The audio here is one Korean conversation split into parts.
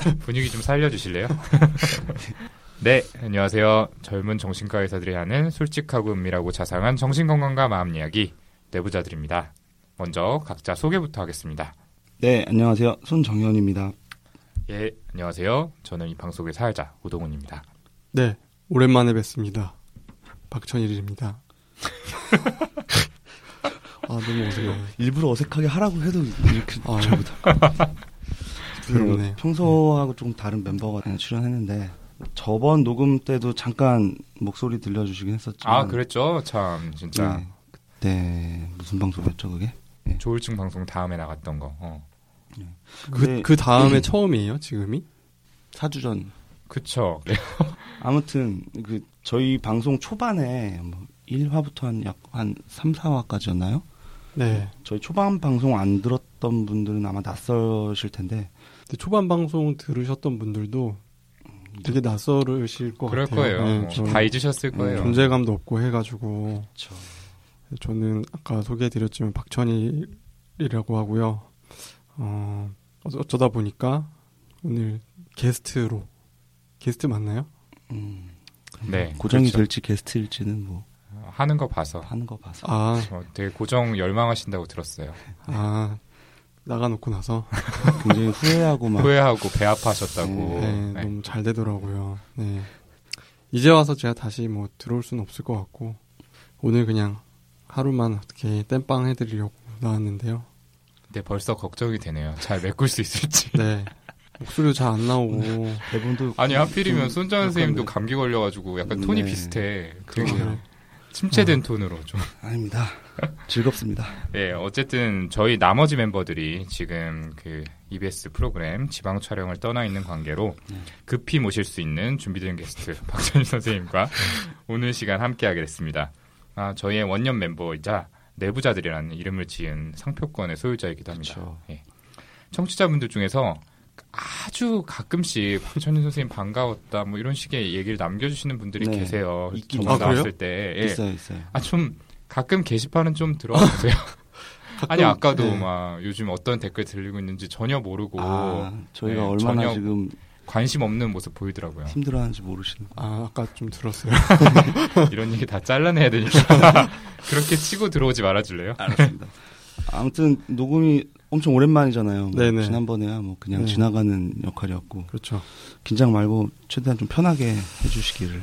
분위기 좀 살려주실래요? 네, 안녕하세요. 젊은 정신과 의사들이 하는 솔직하고 은밀하고 자상한 정신건강과 마음 이야기 뇌부자들입니다. 먼저 각자 소개부터 하겠습니다. 네, 안녕하세요. 손정현입니다. 예, 안녕하세요. 저는 이 방송의 사회자 우동훈입니다. 네, 오랜만에 뵙습니다. 박천일입니다. 아, 너무 어색해. 일부러 어색하게 하라고 해도 이렇게 아, 잘못 하. 그러네. 평소하고 조금 다른 멤버가 출연했는데 저번 녹음 때도 잠깐 목소리 들려주시긴 했었지만 아, 그랬죠. 참 진짜 네, 그때 무슨 방송이었죠 그게? 조울증 방송 다음에 나갔던 거. 어. 그, 네. 그 다음에 처음이에요, 지금이? 4주 전 그쵸. 아무튼 그 저희 방송 초반에 뭐 1화부터 한약한 3, 4화까지였나요? 네. 저희 초반 방송 안 들었던 분들은 아마 낯설실 텐데 초반 방송 들으셨던 분들도 되게 낯설으실 것 그럴 같아요. 거예요. 네, 다 잊으셨을 거예요. 존재감도 없고 해가지고 저 저는 아까 소개해드렸지만 박천일이라고 하고요. 어, 어쩌다 보니까 오늘 게스트로 게스트 맞나요? 음, 네. 고정이 그렇죠. 될지 게스트일지는 뭐 하는 거 봐서 하는 거 봐서 아, 어, 되게 고정 열망하신다고 들었어요. 아 나가놓고 나서 굉장히 후회하고 막 후회하고 배 아파하셨다고. 네, 네. 너무 잘 되더라고요. 네. 이제 와서 제가 다시 뭐 들어올 수는 없을 것 같고 오늘 그냥 하루만 어떻게 땜빵 해드리려고 나왔는데요. 근데 벌써 걱정이 되네요. 잘 메꿀 수 있을지. 네. 목소리도 잘 안 나오고 대본도 아니 하필이면 좀 손정현 선생님도 감기 걸려가지고 약간 톤이 네. 비슷해. 되게 그러게요. 침체된 톤으로 좀. 아닙니다. 즐겁습니다. 예, 어쨌든 저희 나머지 멤버들이 지금 그 EBS 프로그램 지방 촬영을 떠나 있는 관계로 급히 모실 수 있는 준비된 게스트 박찬희 선생님과 오늘 시간 함께하게 됐습니다. 아, 저희의 원년 멤버이자 내부자들이라는 이름을 지은 상표권의 소유자이기도 합니다. 그렇죠. 예. 청취자분들 중에서 아주 가끔씩 박찬희 선생님 반가웠다 뭐 이런 식의 얘기를 남겨주시는 분들이 네. 계세요. 있긴 있어요. 나왔을 때. 예. 있어요, 있어요. 아, 좀, 가끔 게시판은 좀 들어가 보세요. 아니, 아까도 네. 막 요즘 어떤 댓글 들리고 있는지 전혀 모르고 아, 저희가 네, 얼마나 전혀 지금 관심 없는 모습 보이더라고요. 힘들어하는지 모르시는. 아 아까 좀 들었어요. 이런 얘기 다 잘라내야 되니까. 그렇게 치고 들어오지 말아줄래요? 알았습니다. 아무튼 녹음이 엄청 오랜만이잖아요. 뭐 네네. 지난번에야 뭐 그냥 네. 지나가는 역할이었고 그렇죠. 긴장 말고 최대한 좀 편하게 해주시기를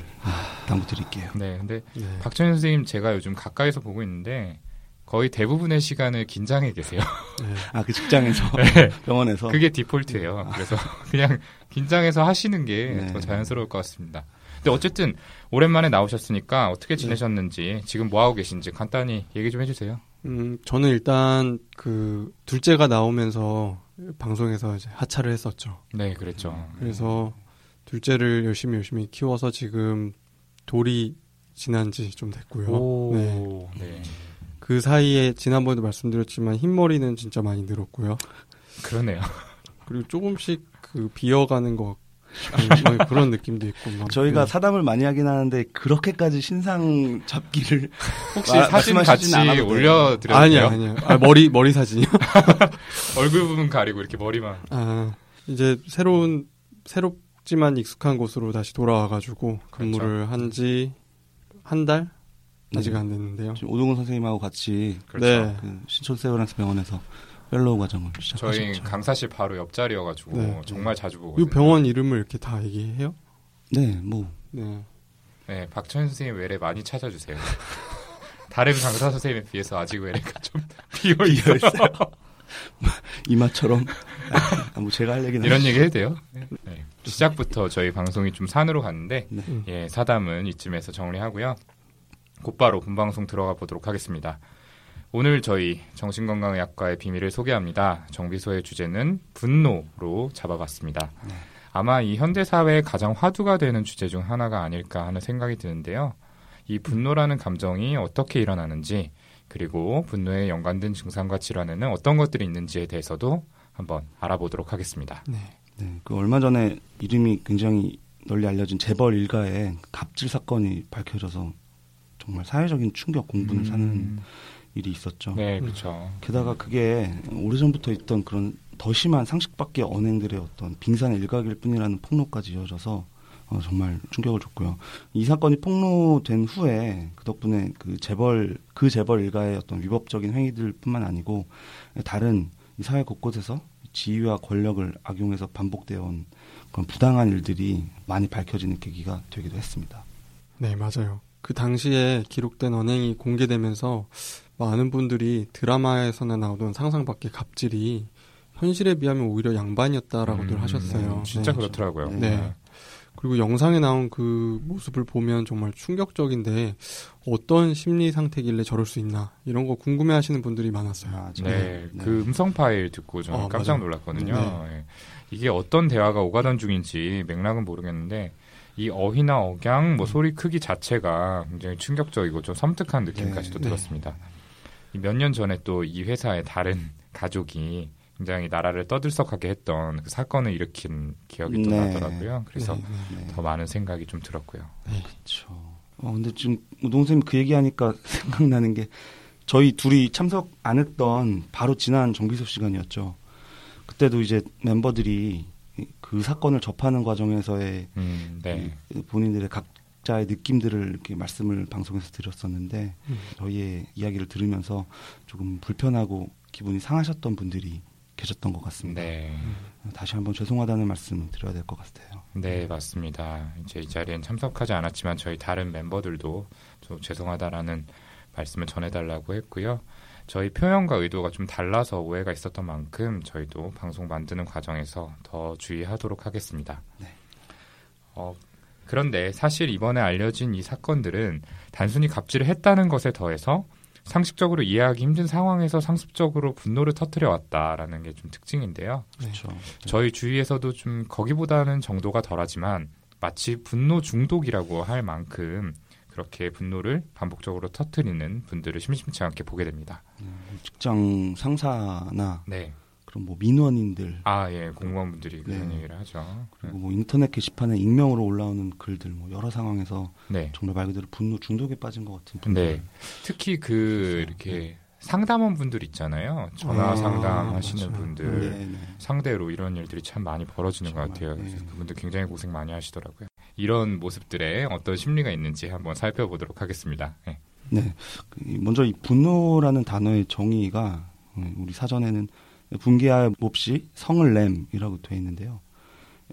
당부드릴게요. 네, 근데 네. 박찬현 선생님 제가 요즘 가까이서 보고 있는데 거의 대부분의 시간을 긴장해 계세요. 네. 아 그 직장에서 네. 병원에서 그게 디폴트예요. 그래서 그냥 긴장해서 하시는 게 네. 더 자연스러울 것 같습니다. 근데 어쨌든 오랜만에 나오셨으니까 어떻게 지내셨는지 지금 뭐 하고 계신지 간단히 얘기 좀 해주세요. 음 저는 일단 그 둘째가 나오면서 방송에서 이제 하차를 했었죠. 네, 그랬죠. 그래서 둘째를 열심히 열심히 키워서 지금 돌이 지난 지 좀 됐고요. 네. 오, 네. 그 사이에 지난번에도 말씀드렸지만 흰머리는 진짜 많이 늘었고요. 그러네요. 그리고 조금씩 그 비어가는 것뭐 그런 느낌도 있고 막 저희가 그- 사담을 많이 하긴 하는데 그렇게까지 신상 잡기를 혹시 마- 사진 같이 아니야 돼요? 아니야 아, 머리 머리 사진이요? 얼굴 부분 가리고 이렇게 머리만. 아 이제 새로운 새롭지만 익숙한 곳으로 다시 돌아와가지고 근무를 한지 한 달 아직 네. 안 됐는데요. 지금 오동훈 선생님하고 같이 그렇죠. 네. 그 신촌 세브란스 병원에서 fellow 과정을 저희 시작하셨죠. 강사실 바로 옆자리여가지고 네. 정말 자주 보고. 이 병원 이름을 이렇게 다 얘기해요? 네, 뭐 네. 네, 박천현 선생님 외래 많이 찾아주세요. 다른 강사 선생님에 비해서 아직 외래가 좀 비어 있어요. 이마처럼 아, 뭐 제가 할 얘기는 이런 얘기 해도 돼요? 네. 시작부터 저희 방송이 좀 산으로 갔는데 네. 음. 예, 사담은 이쯤에서 정리하고요. 곧바로 본방송 들어가 보도록 하겠습니다. 오늘 저희 정신건강의학과의 비밀을 소개합니다. 정비소의 주제는 분노로 잡아봤습니다. 네. 아마 이 현대 사회에 가장 화두가 되는 주제 중 하나가 아닐까 하는 생각이 드는데요. 이 분노라는 감정이 어떻게 일어나는지 그리고 분노에 연관된 증상과 질환에는 어떤 것들이 있는지에 대해서도 한번 알아보도록 하겠습니다. 네. 네, 그 얼마 전에 이름이 굉장히 널리 알려진 재벌 일가의 갑질 사건이 밝혀져서 정말 사회적인 충격 공분을 사는 일이 있었죠. 음. 네, 그렇죠. 게다가 그게 오래전부터 있던 그런 더 심한 상식 밖의 언행들의 어떤 빙산 일각일 뿐이라는 폭로까지 이어져서 어, 정말 충격을 줬고요. 이 사건이 폭로된 후에 그 덕분에 그 재벌 그 재벌 일가의 어떤 위법적인 행위들뿐만 아니고 다른 이 사회 곳곳에서 지위와 권력을 악용해서 반복되어 온 그런 부당한 일들이 많이 밝혀지는 계기가 되기도 했습니다. 네, 맞아요. 그 당시에 기록된 언행이 공개되면서 많은 분들이 드라마에서나 나오던 상상 밖의 갑질이 현실에 비하면 오히려 양반이었다라고들 음, 하셨어요. 진짜 네. 그렇더라고요. 네. 그리고 영상에 나온 그 모습을 보면 정말 충격적인데 어떤 심리 상태길래 저럴 수 있나 이런 거 궁금해 하시는 분들이 많았어요. 아, 네, 네. 그 음성 파일 듣고 저는 어, 깜짝. 놀랐거든요. 네. 예. 이게 어떤 대화가 오가던 중인지 맥락은 모르겠는데 이 어휘나 억양, 뭐 소리 크기 자체가 굉장히 충격적이고 좀 섬뜩한 느낌까지도 네, 네. 들었습니다. 몇 년 전에 또 이 회사의 다른 가족이 굉장히 나라를 떠들썩하게 했던 그 사건을 일으킨 기억이 또 네. 나더라고요. 그래서 네, 네. 네. 더 많은 생각이 좀 들었고요. 그렇죠. 어, 근데 지금 우동 선생님 그 얘기하니까 생각나는 게 저희 둘이 참석 안 했던 바로 지난 정기소 시간이었죠. 그때도 이제 멤버들이 그 사건을 접하는 과정에서의 음, 네. 이 본인들의 각 자의 느낌들을 이렇게 말씀을 방송에서 드렸었는데 음. 저희의 이야기를 들으면서 조금 불편하고 기분이 상하셨던 분들이 계셨던 것 같습니다. 네. 다시 한번 죄송하다는 말씀을 드려야 될 것 같아요. 네, 맞습니다. 이제 이 자리엔 참석하지 않았지만 저희 다른 멤버들도 좀 죄송하다라는 말씀을 전해달라고 했고요. 저희 표현과 의도가 좀 달라서 오해가 있었던 만큼 저희도 방송 만드는 과정에서 더 주의하도록 하겠습니다. 네. 어, 그런데 사실 이번에 알려진 이 사건들은 단순히 갑질을 했다는 것에 더해서 상식적으로 이해하기 힘든 상황에서 상습적으로 분노를 터뜨려 왔다라는 게 좀 특징인데요. 그렇죠. 저희 주위에서도 좀 거기보다는 정도가 덜하지만 마치 분노 중독이라고 할 만큼 그렇게 분노를 반복적으로 터뜨리는 분들을 심심치 않게 보게 됩니다. 직장 상사나 네. 그런 뭐 민원인들 아, 예. 공무원분들이 그런 네. 얘기를 하죠. 그리고 뭐 인터넷 게시판에 익명으로 올라오는 글들 뭐 여러 상황에서 네. 정말 말 그대로 분노 중독에 빠진 것 같은 분들. 네. 특히 그 이렇게 상담원 분들 있잖아요. 전화 아, 상담하시는 맞아요. 분들 네, 네. 상대로 이런 일들이 참 많이 벌어지는 것 정말, 같아요. 네. 그래서 그분들 굉장히 고생 많이 하시더라고요. 이런 모습들에 어떤 심리가 있는지 한번 살펴보도록 하겠습니다. 네. 네. 그 먼저 이 분노라는 단어의 정의가 음, 우리 사전에는 분개할 몹시 성을 냄이라고 되어 있는데요.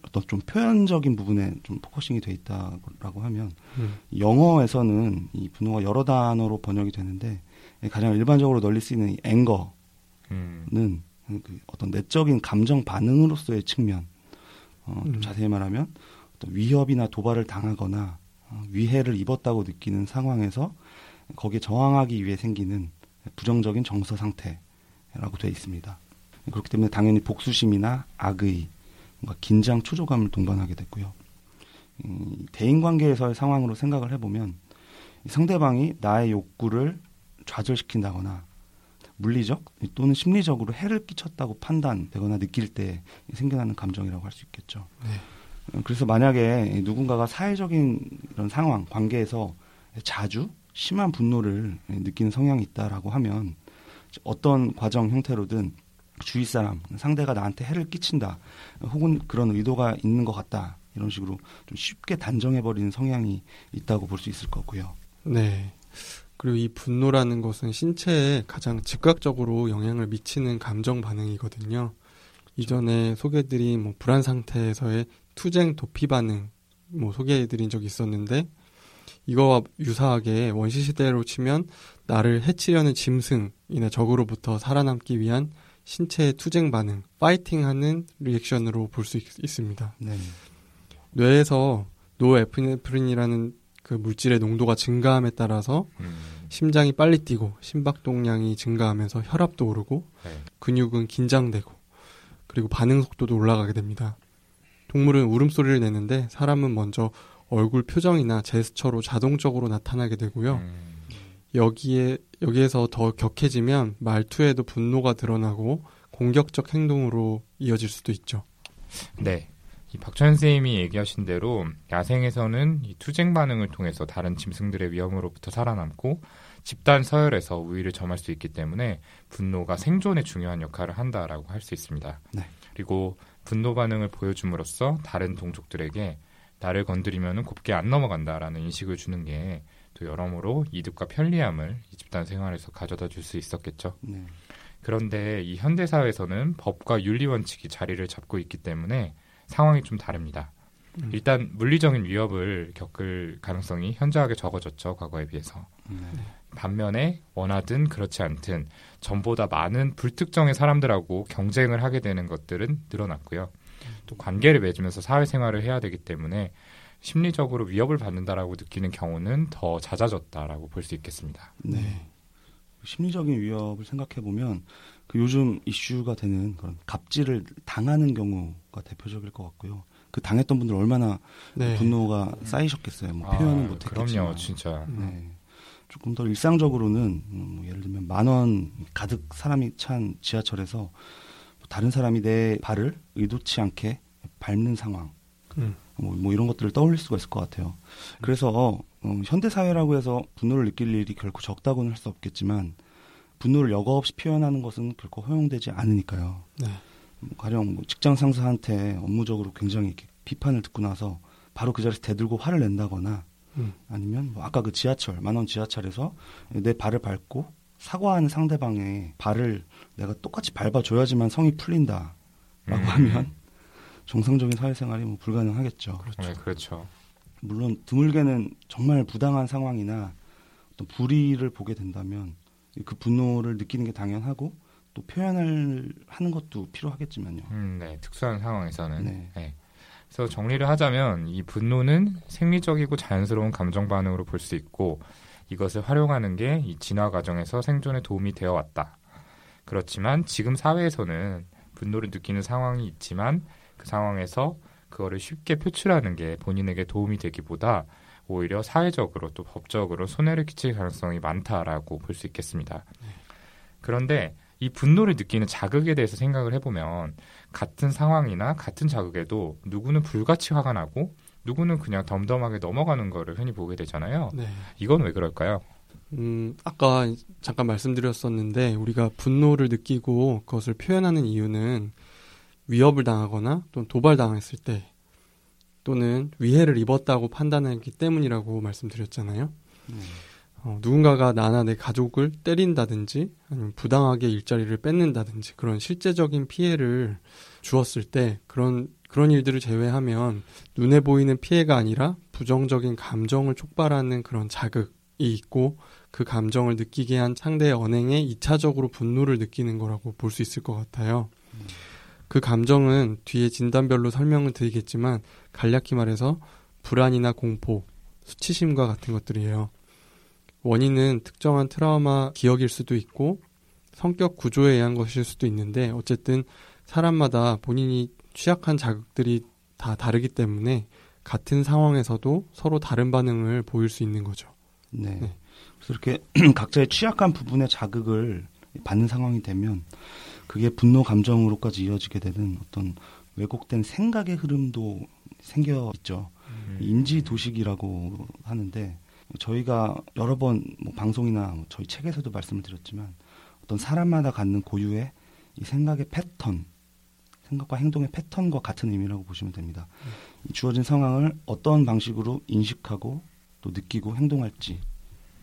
어떤 좀 표현적인 부분에 좀 focusing이 돼 있다고 하면 음. 영어에서는 이 분노가 여러 단어로 번역이 되는데 가장 일반적으로 널리 쓰이는 이 앵거는 음, 그 어떤 내적인 감정 반응으로서의 측면. 어, 좀 음. 자세히 말하면 어떤 위협이나 도발을 당하거나 어, 위해를 입었다고 느끼는 상황에서 거기에 저항하기 위해 생기는 부정적인 정서 상태라고 되어 있습니다. 그렇기 때문에 당연히 복수심이나 악의, 뭔가 긴장, 초조감을 동반하게 됐고요. 음, 대인관계에서의 상황으로 생각을 해보면 이 상대방이 나의 욕구를 좌절시킨다거나 물리적 또는 심리적으로 해를 끼쳤다고 판단되거나 느낄 때 생겨나는 감정이라고 할 수 있겠죠. 네. 어, 그래서 만약에 누군가가 사회적인 이런 상황, 관계에서 자주 심한 분노를 느끼는 성향이 있다라고 하면 어떤 과정 형태로든 주위 사람, 상대가 나한테 해를 끼친다, 혹은 그런 의도가 있는 것 같다, 이런 식으로 좀 쉽게 단정해 버리는 성향이 있다고 볼 수 있을 거고요. 네. 그리고 이 분노라는 것은 신체에 가장 즉각적으로 영향을 미치는 감정 반응이거든요. 이전에 소개해드린 뭐 불안 상태에서의 투쟁 도피 반응 뭐 소개해드린 적이 있었는데 이거와 유사하게 원시 시대로 치면 나를 해치려는 짐승이나 적으로부터 살아남기 위한 신체의 투쟁 반응, 파이팅하는 리액션으로 볼 수 있습니다. 네. 뇌에서 노에프네프린이라는 그 물질의 농도가 증가함에 따라서 음, 심장이 빨리 뛰고 심박동량이 증가하면서 혈압도 오르고 네. 근육은 긴장되고 그리고 반응 속도도 올라가게 됩니다. 동물은 울음소리를 내는데 사람은 먼저 얼굴 표정이나 제스처로 자동적으로 나타나게 되고요. 음, 여기에 여기에서 더 격해지면 말투에도 분노가 드러나고 공격적 행동으로 이어질 수도 있죠. 네. 이 박찬 선생님이 얘기하신 대로 야생에서는 이 투쟁 반응을 통해서 다른 짐승들의 위험으로부터 살아남고 집단 서열에서 우위를 점할 수 있기 때문에 분노가 생존에 중요한 역할을 한다라고 할 수 있습니다. 네. 그리고 분노 반응을 보여줌으로써 다른 동족들에게 나를 건드리면 곱게 안 넘어간다라는 인식을 주는 게 또 여러모로 이득과 편리함을 이 집단 생활에서 가져다 줄 수 있었겠죠. 네. 그런데 이 현대 사회에서는 법과 윤리 원칙이 자리를 잡고 있기 때문에 상황이 좀 다릅니다. 음. 일단 물리적인 위협을 겪을 가능성이 현저하게 적어졌죠 과거에 비해서. 네. 반면에 원하든 그렇지 않든 전보다 많은 불특정의 사람들하고 경쟁을 하게 되는 것들은 늘어났고요. 또 관계를 맺으면서 사회생활을 해야 되기 때문에 심리적으로 위협을 받는다라고 느끼는 경우는 더 잦아졌다라고 볼 수 있겠습니다. 네. 심리적인 위협을 생각해 보면 그 요즘 이슈가 되는 그런 갑질을 당하는 경우가 대표적일 것 같고요. 그 당했던 분들 얼마나 네. 분노가 쌓이셨겠어요. 뭐 표현은 못했겠지만. 그럼요, 진짜. 네. 조금 더 일상적으로는 음, 뭐 예를 들면 만 원 가득 사람이 찬 지하철에서 뭐 다른 사람이 내 발을 의도치 않게 밟는 상황, 음. 뭐, 뭐 이런 것들을 떠올릴 수가 있을 것 같아요. 그래서 음, 현대 사회라고 해서 분노를 느낄 일이 결코 적다고는 할 수 없겠지만 분노를 여과 없이 표현하는 것은 결코 허용되지 않으니까요. 네. 뭐 가령 뭐 직장 상사한테 업무적으로 굉장히 이렇게 비판을 듣고 나서 바로 그 자리에서 대들고 화를 낸다거나 음. 아니면 뭐 아까 그 지하철 만원 지하철에서 내 발을 밟고 사과하는 상대방의 발을 내가 똑같이 밟아줘야지만 성이 풀린다라고 음. 하면 정상적인 사회생활이 뭐 불가능하겠죠. 네, 그렇죠. 물론 드물게는 정말 부당한 상황이나 어떤 불의를 보게 된다면 그 분노를 느끼는 게 당연하고 또 표현을 하는 것도 필요하겠지만요. 음, 네, 특수한 상황에서는. 네. 네. 그래서 정리를 하자면 이 분노는 생리적이고 자연스러운 감정 반응으로 볼 수 있고 이것을 활용하는 게 이 진화 과정에서 생존에 도움이 되어 왔다. 그렇지만 지금 사회에서는 분노를 느끼는 상황이 있지만 그 상황에서 그거를 쉽게 표출하는 게 본인에게 도움이 되기보다 오히려 사회적으로 또 법적으로 손해를 끼칠 가능성이 많다라고 볼 수 있겠습니다. 그런데 이 분노를 느끼는 자극에 대해서 생각을 해보면 같은 상황이나 같은 자극에도 누구는 불같이 화가 나고 누구는 그냥 덤덤하게 넘어가는 거를 흔히 보게 되잖아요. 네. 이건 왜 그럴까요? 음, 아까 잠깐 말씀드렸었는데 우리가 분노를 느끼고 그것을 표현하는 이유는 위협을 당하거나 또는 도발당했을 때 또는 위해를 입었다고 판단하기 때문이라고 말씀드렸잖아요. 네. 어, 누군가가 나나 내 가족을 때린다든지 아니면 부당하게 일자리를 뺏는다든지 그런 실제적인 피해를 주었을 때 그런 그런 일들을 제외하면 눈에 보이는 피해가 아니라 부정적인 감정을 촉발하는 그런 자극이 있고 그 감정을 느끼게 한 상대의 언행에 이차적으로 분노를 느끼는 거라고 볼 수 있을 것 같아요. 그 감정은 뒤에 진단별로 설명을 드리겠지만 간략히 말해서 불안이나 공포, 수치심과 같은 것들이에요. 원인은 특정한 트라우마 기억일 수도 있고 성격 구조에 의한 것일 수도 있는데 어쨌든 사람마다 본인이 취약한 자극들이 다 다르기 때문에 같은 상황에서도 서로 다른 반응을 보일 수 있는 거죠. 네. 네. 그래서 이렇게 각자의 취약한 부분의 자극을 받는 상황이 되면 그게 분노 감정으로까지 이어지게 되는 어떤 왜곡된 생각의 흐름도 생겨 있죠. 인지 도식이라고 하는데 저희가 여러 번 뭐 방송이나 뭐 저희 책에서도 말씀을 드렸지만 어떤 사람마다 갖는 고유의 이 생각의 패턴, 생각과 행동의 패턴과 같은 의미라고 보시면 됩니다. 이 주어진 상황을 어떤 방식으로 인식하고 또 느끼고 행동할지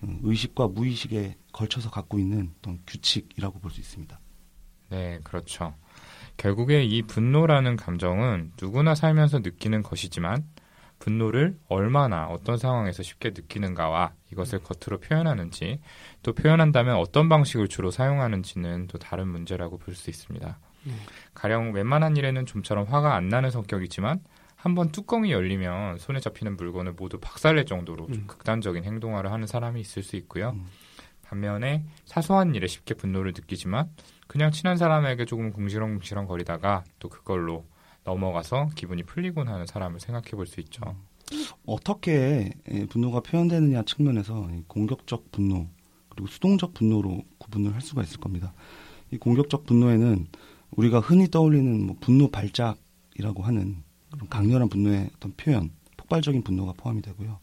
음, 의식과 무의식에 걸쳐서 갖고 있는 어떤 규칙이라고 볼 수 있습니다. 네, 그렇죠. 결국에 이 분노라는 감정은 누구나 살면서 느끼는 것이지만 분노를 얼마나 어떤 상황에서 쉽게 느끼는가와 이것을 겉으로 표현하는지 또 표현한다면 어떤 방식을 주로 사용하는지는 또 다른 문제라고 볼 수 있습니다. 네. 가령 웬만한 일에는 좀처럼 화가 안 나는 성격이지만 한번 뚜껑이 열리면 손에 잡히는 물건을 모두 박살낼 정도로 좀 음. 극단적인 행동화를 하는 사람이 있을 수 있고요. 음. 반면에 사소한 일에 쉽게 분노를 느끼지만 그냥 친한 사람에게 조금 궁시렁궁시렁 거리다가 또 그걸로 넘어가서 기분이 풀리곤 하는 사람을 생각해 볼 수 있죠. 어떻게 예, 분노가 표현되느냐 측면에서 이 공격적 분노 그리고 수동적 분노로 구분을 할 수가 있을 겁니다. 이 공격적 분노에는 우리가 흔히 떠올리는 뭐 분노 발작이라고 하는 강렬한 분노의 어떤 표현, 폭발적인 분노가 포함이 되고요.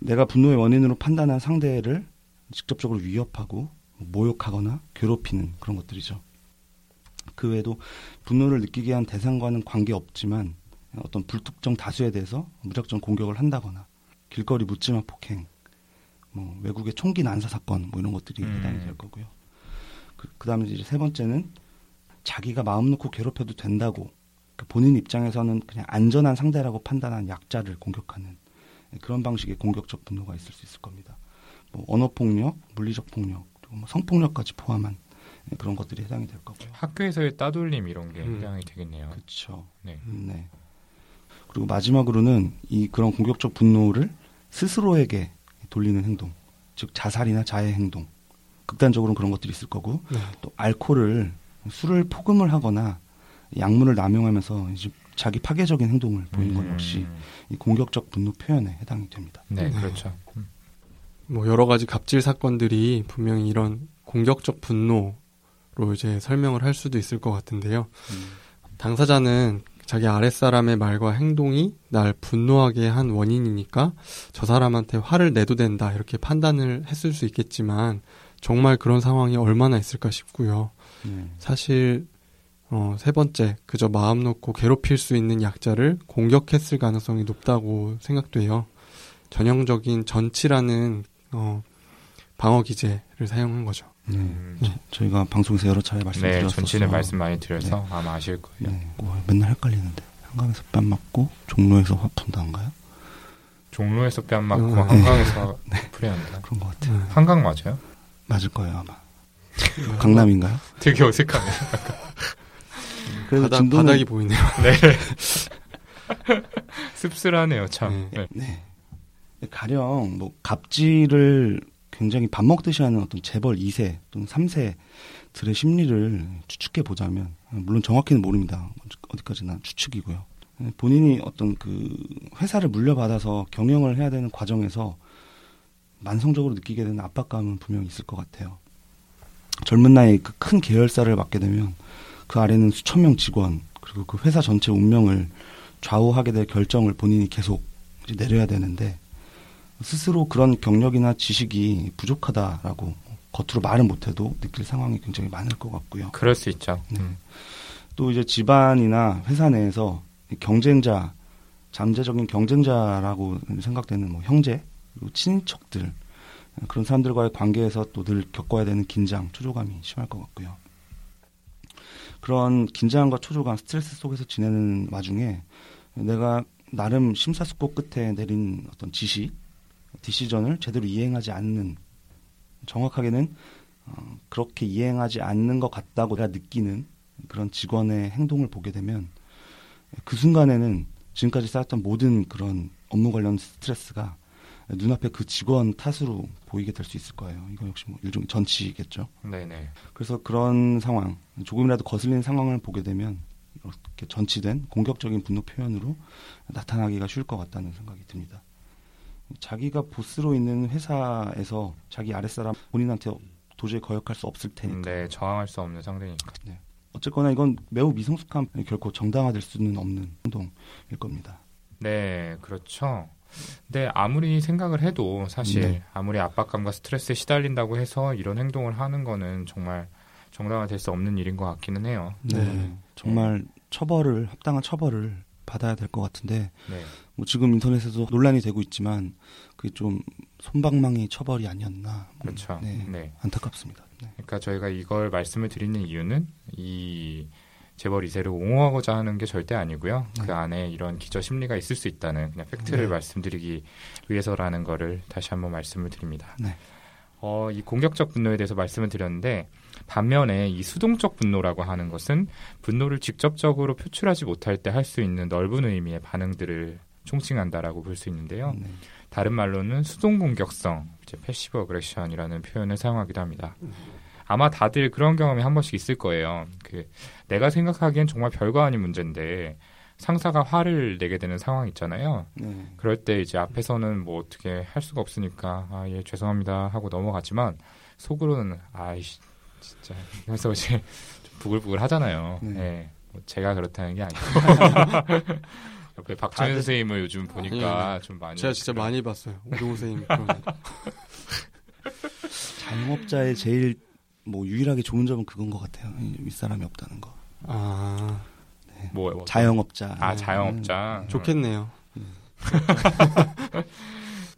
내가 분노의 원인으로 판단한 상대를 직접적으로 위협하고 뭐 모욕하거나 괴롭히는 그런 것들이죠. 그 외에도 분노를 느끼게 한 대상과는 관계 없지만 어떤 불특정 다수에 대해서 무작정 공격을 한다거나 길거리 묻지마 폭행, 뭐 외국의 총기 난사 사건 뭐 이런 것들이 음. 해당이 될 거고요. 그, 그다음에 이제 세 번째는 자기가 마음 놓고 괴롭혀도 된다고 그 본인 입장에서는 그냥 안전한 상대라고 판단한 약자를 공격하는 그런 방식의 공격적 분노가 있을 수 있을 겁니다. 뭐 언어 폭력, 물리적 폭력, 그리고 뭐 성폭력까지 포함한 그런 것들이 해당이 될 거고요. 학교에서의 따돌림 이런 게 음. 해당이 되겠네요. 그렇죠. 네. 네. 그리고 마지막으로는 이 그런 공격적 분노를 스스로에게 돌리는 행동, 즉 자살이나 자해 행동. 극단적으로는 그런 것들이 있을 거고 네. 또 알코올을 술을 포금을 하거나 약물을 남용하면서 이제 자기 파괴적인 행동을 보이는 것 음. 역시 이 공격적 분노 표현에 해당이 됩니다. 네, 네. 그렇죠. 음. 뭐 여러 가지 갑질 사건들이 분명히 이런 공격적 분노로 이제 설명을 할 수도 있을 것 같은데요. 당사자는 자기 아랫사람의 말과 행동이 날 분노하게 한 원인이니까 저 사람한테 화를 내도 된다 이렇게 판단을 했을 수 있겠지만 정말 그런 상황이 얼마나 있을까 싶고요. 네. 사실 어, 세 번째 그저 마음 놓고 괴롭힐 수 있는 약자를 공격했을 가능성이 높다고 생각돼요. 전형적인 전치라는 어, 방어 기제를 사용한 거죠. 네. 음. 저희가 방송에서 여러 차례 네, 말씀드렸었어요. 전치는 말씀 많이 드려서 아마 아실 거예요. 네. 뭐 맨날 헷갈리는데 한강에서 뺨 맞고 종로에서 화 푼다인가요? 종로에서 뺨 맞고 음. 한강에서 풀이한다. 그런 것 같아요. 음. 한강 맞아요? 맞을 거예요 아마. 강남인가요? 되게 어색하네요. 그래서 바닥, 진도는 바닥이 보이네요. 씁쓸하네요, 참. 네. 가령 뭐 갑질을 굉장히 밥 먹듯이 하는 어떤 재벌 2세 또는 3세들의 심리를 추측해 보자면 물론 정확히는 모릅니다. 어디까지나 추측이고요. 본인이 어떤 그 회사를 물려받아서 경영을 해야 되는 과정에서 만성적으로 느끼게 되는 압박감은 분명히 있을 것 같아요. 젊은 나이에 그큰 계열사를 맡게 되면 그 아래는 수천 명 직원 그리고 그 회사 전체 운명을 좌우하게 될 결정을 본인이 계속 내려야 되는데 스스로 그런 경력이나 지식이 부족하다라고 겉으로 말은 못해도 느낄 상황이 굉장히 많을 것 같고요. 그럴 수 있죠. 네. 음. 또 이제 집안이나 회사 내에서 이 경쟁자, 잠재적인 경쟁자라고 생각되는 뭐 형제, 그리고 친인척들 그런 사람들과의 관계에서 또 늘 겪어야 되는 긴장, 초조감이 심할 것 같고요. 그런 긴장과 초조감, 스트레스 속에서 지내는 와중에 내가 나름 심사숙고 끝에 내린 어떤 지시, 디시전을 제대로 이행하지 않는 정확하게는 어, 그렇게 이행하지 않는 것 같다고 내가 느끼는 그런 직원의 행동을 보게 되면 그 순간에는 지금까지 쌓았던 모든 그런 업무 관련 스트레스가 눈앞에 그 직원 탓으로 보이게 될 수 있을 거예요. 이거 역시 뭐 일종의 전치겠죠. 네네. 그래서 그런 상황, 조금이라도 거슬리는 상황을 보게 되면 이렇게 전치된 공격적인 분노 표현으로 나타나기가 쉬울 것 같다는 생각이 듭니다. 자기가 보스로 있는 회사에서 자기 아랫사람 본인한테 도저히 거역할 수 없을 테니까. 네, 저항할 수 없는 상대니까. 어쨌거나 이건 매우 미성숙한 결코 정당화될 수는 없는 행동일 겁니다. 네, 그렇죠. 근데 아무리 생각을 해도 사실 네. 아무리 압박감과 스트레스에 시달린다고 해서 이런 행동을 하는 거는 정말 정당화될 수 없는 일인 것 같기는 해요. 네. 정말 처벌을 합당한 처벌을 받아야 될 것 같은데 네. 뭐 지금 인터넷에서 논란이 되고 있지만 그게 좀 손방망이 처벌이 아니었나 뭐, 그렇죠. 네, 네. 안타깝습니다. 네. 그러니까 저희가 이걸 말씀을 드리는 이유는 이 재벌 2세를 옹호하고자 하는 게 절대 아니고요. 네. 그 안에 이런 기저 심리가 있을 수 있다는 그냥 팩트를 네. 말씀드리기 위해서라는 거를 다시 한번 말씀을 드립니다. 네. 어, 이 공격적 분노에 대해서 말씀을 드렸는데 반면에 이 수동적 분노라고 하는 것은 분노를 직접적으로 표출하지 못할 때 할 수 있는 넓은 의미의 반응들을 총칭한다라고 볼 수 있는데요. 네. 다른 말로는 수동 공격성, 이제 passive aggression이라는 표현을 사용하기도 합니다. 아마 다들 그런 경험이 한 번씩 있을 거예요. 그 내가 생각하기엔 정말 별거 아닌 문제인데 상사가 화를 내게 되는 상황 있잖아요. 네. 그럴 때 이제 앞에서는 뭐 어떻게 할 수가 없으니까 아 예 죄송합니다 하고 넘어가지만 속으로는 아이씨 진짜 그래서 이제 좀 부글부글 하잖아요. 네. 예. 뭐 제가 그렇다는 게 아니고 옆에 박정현 다들- 선생님을 요즘 보니까 아니요, 좀 많이 제가 진짜 많이 봤어요. 우동 선생님 그런 거. 자영업자의 제일 뭐 유일하게 좋은 점은 그건 것 같아요. 이 윗사람이 없다는 거. 아 뭐, 뭐 자영업자. 아 자영업자 좋겠네요.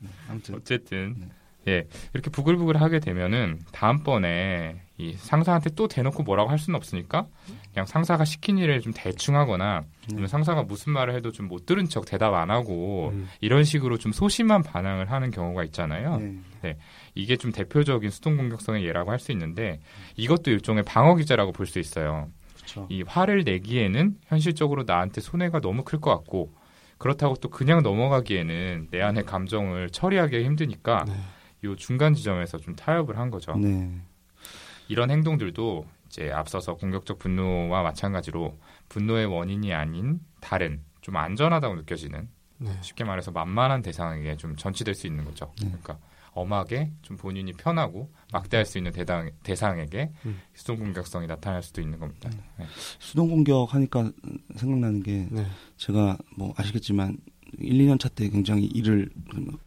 네, 아무튼 어쨌든 네. 예 이렇게 부글부글 하게 되면은 다음번에 이 상사한테 또 대놓고 뭐라고 할 수는 없으니까 그냥 상사가 시킨 일을 좀 대충 하거나 아니면 상사가 무슨 말을 해도 좀 못 들은 척 대답 안 하고 음. 이런 식으로 좀 소심한 반응을 하는 경우가 있잖아요. 네. 이게 좀 대표적인 수동 공격성의 예라고 할 수 있는데 이것도 일종의 방어 기제라고 볼 수 있어요. 그렇죠. 이 화를 내기에는 현실적으로 나한테 손해가 너무 클 것 같고 그렇다고 또 그냥 넘어가기에는 내 안의 감정을 처리하기 힘드니까 네. 이 중간 지점에서 좀 타협을 한 거죠. 네. 이런 행동들도 이제 앞서서 공격적 분노와 마찬가지로 분노의 원인이 아닌 다른 좀 안전하다고 느껴지는 네. 쉽게 말해서 만만한 대상에게 좀 전치될 수 있는 거죠. 네. 그러니까 엄하게 좀 본인이 편하고 막대할 수 있는 대상, 대상에게 음. 수동 공격성이 나타날 수도 있는 겁니다. 네. 수동 공격 하니까 생각나는 게 네. 제가 뭐 아시겠지만 1, 2년 차 때 굉장히 일을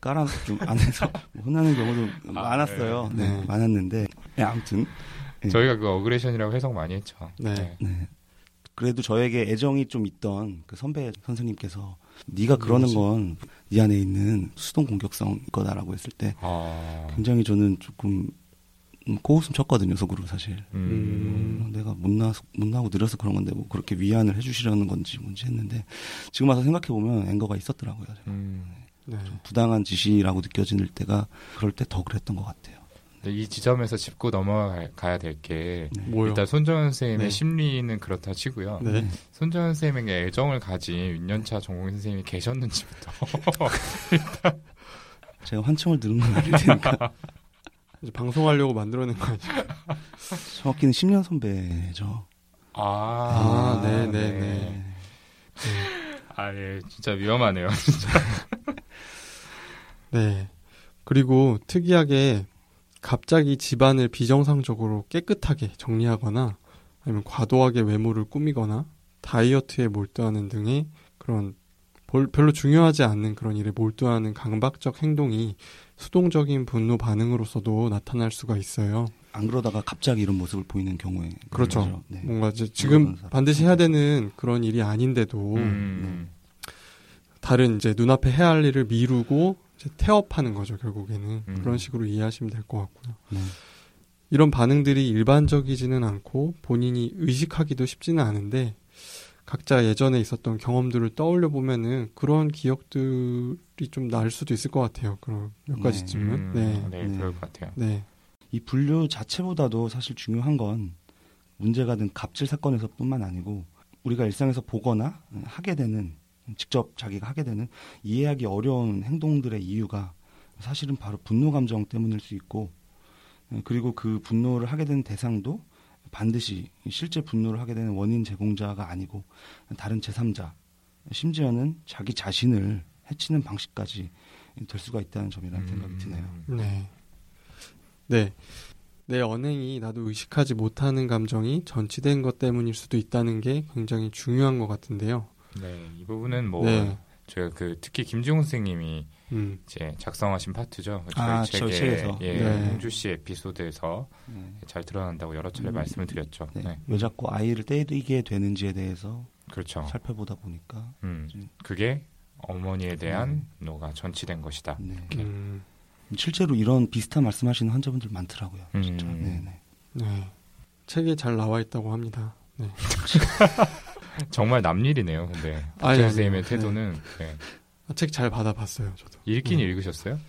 깔아 좀안 해서 혼나는 경우도 아, 많았어요. 네. 네. 많았는데 네, 아무튼 네. 저희가 그 어그레션이라고 해석 많이 했죠. 네. 네. 그래도 저에게 애정이 좀 있던 그 선배 선생님께서 네가 그러는 건 네 안에 있는 수동 공격성 거다라고 했을 때 아, 굉장히 저는 조금 음, 코웃음 쳤거든요 속으로 사실 음, 어, 내가 못나 못나고 느려서 그런 건데 뭐 그렇게 위안을 해주시려는 건지 뭔지 했는데 지금 와서 생각해 보면 앵거가 있었더라고요 음. 네. 부당한 지시라고 느껴질 때가 그럴 때 더 그랬던 것 같아요 이 지점에서 짚고 넘어가야 될게 네. 일단 손정현 선생님의 네. 심리는 그렇다 치고요. 네. 손정현 선생님에게 애정을 가진 윤년차 전공의 선생님이 계셨는지부터 제가 환청을 들은 건 아닐 테니까 이제 방송하려고 만들어낸 거 아니에요? 정확히는 10년 선배죠 아, 네, 네, 네. 아, 예, 진짜 위험하네요. 네. 그리고 특이하게 갑자기 집안을 비정상적으로 깨끗하게 정리하거나 아니면 과도하게 외모를 꾸미거나 다이어트에 몰두하는 등의 그런 볼- 별로 중요하지 않는 그런 일에 몰두하는 강박적 행동이 수동적인 분노 반응으로서도 나타날 수가 있어요. 안 그러다가 갑자기 이런 모습을 보이는 경우에 그렇죠. 네. 뭔가 이제 지금. 반드시 해야 되는 그런 일이 아닌데도 음, 다른 이제 눈앞에 해야 할 일을 미루고 태업하는 거죠 결국에는 음. 그런 식으로 이해하시면 될 것 같고요. 네. 이런 반응들이 일반적이지는 않고 본인이 의식하기도 쉽지는 않은데 각자 예전에 있었던 경험들을 떠올려 보면은 그런 기억들이 좀 날 수도 있을 것 같아요. 그런 몇 네. 가지쯤은. 음, 네. 네, 네. 그럴 것 같아요. 네. 이 분류 자체보다도 사실 중요한 건 문제가 된 갑질 사건에서뿐만 아니고 우리가 일상에서 보거나 하게 되는 직접 자기가 하게 되는 이해하기 어려운 행동들의 이유가 사실은 바로 분노 감정 때문일 수 있고 그리고 그 분노를 하게 되는 대상도 반드시 실제 분노를 하게 되는 원인 제공자가 아니고 다른 제3자 심지어는 자기 자신을 해치는 방식까지 될 수가 있다는 점이라는 생각이 드네요. 네. 네. 내 언행이 나도 의식하지 못하는 감정이 전치된 것 때문일 수도 있다는 게 굉장히 중요한 것 같은데요. 네, 이 부분은 뭐 네. 제가 그 특히 김지용 선생님이 음. 이제 작성하신 파트죠. 저희 아, 책에 저희 책에서. 예, 네. 홍주 씨 에피소드에서 네. 잘 드러난다고 여러 차례 음, 말씀을 드렸죠. 네. 네. 왜 자꾸 아이를 때리게 되는지에 대해서 그렇죠. 살펴보다 보니까 음, 음. 그게 어머니에 대한 노가 전치된 것이다. 네. 음. 실제로 이런 비슷한 말씀하시는 환자분들 많더라고요. 진짜. 음. 네, 네. 네. 책에 잘 나와 있다고 합니다. 네. 정말 남일이네요. 근데 아니요. 선생님의 네. 태도는 네. 책 잘 받아봤어요, 저도. 읽긴 음. 읽으셨어요?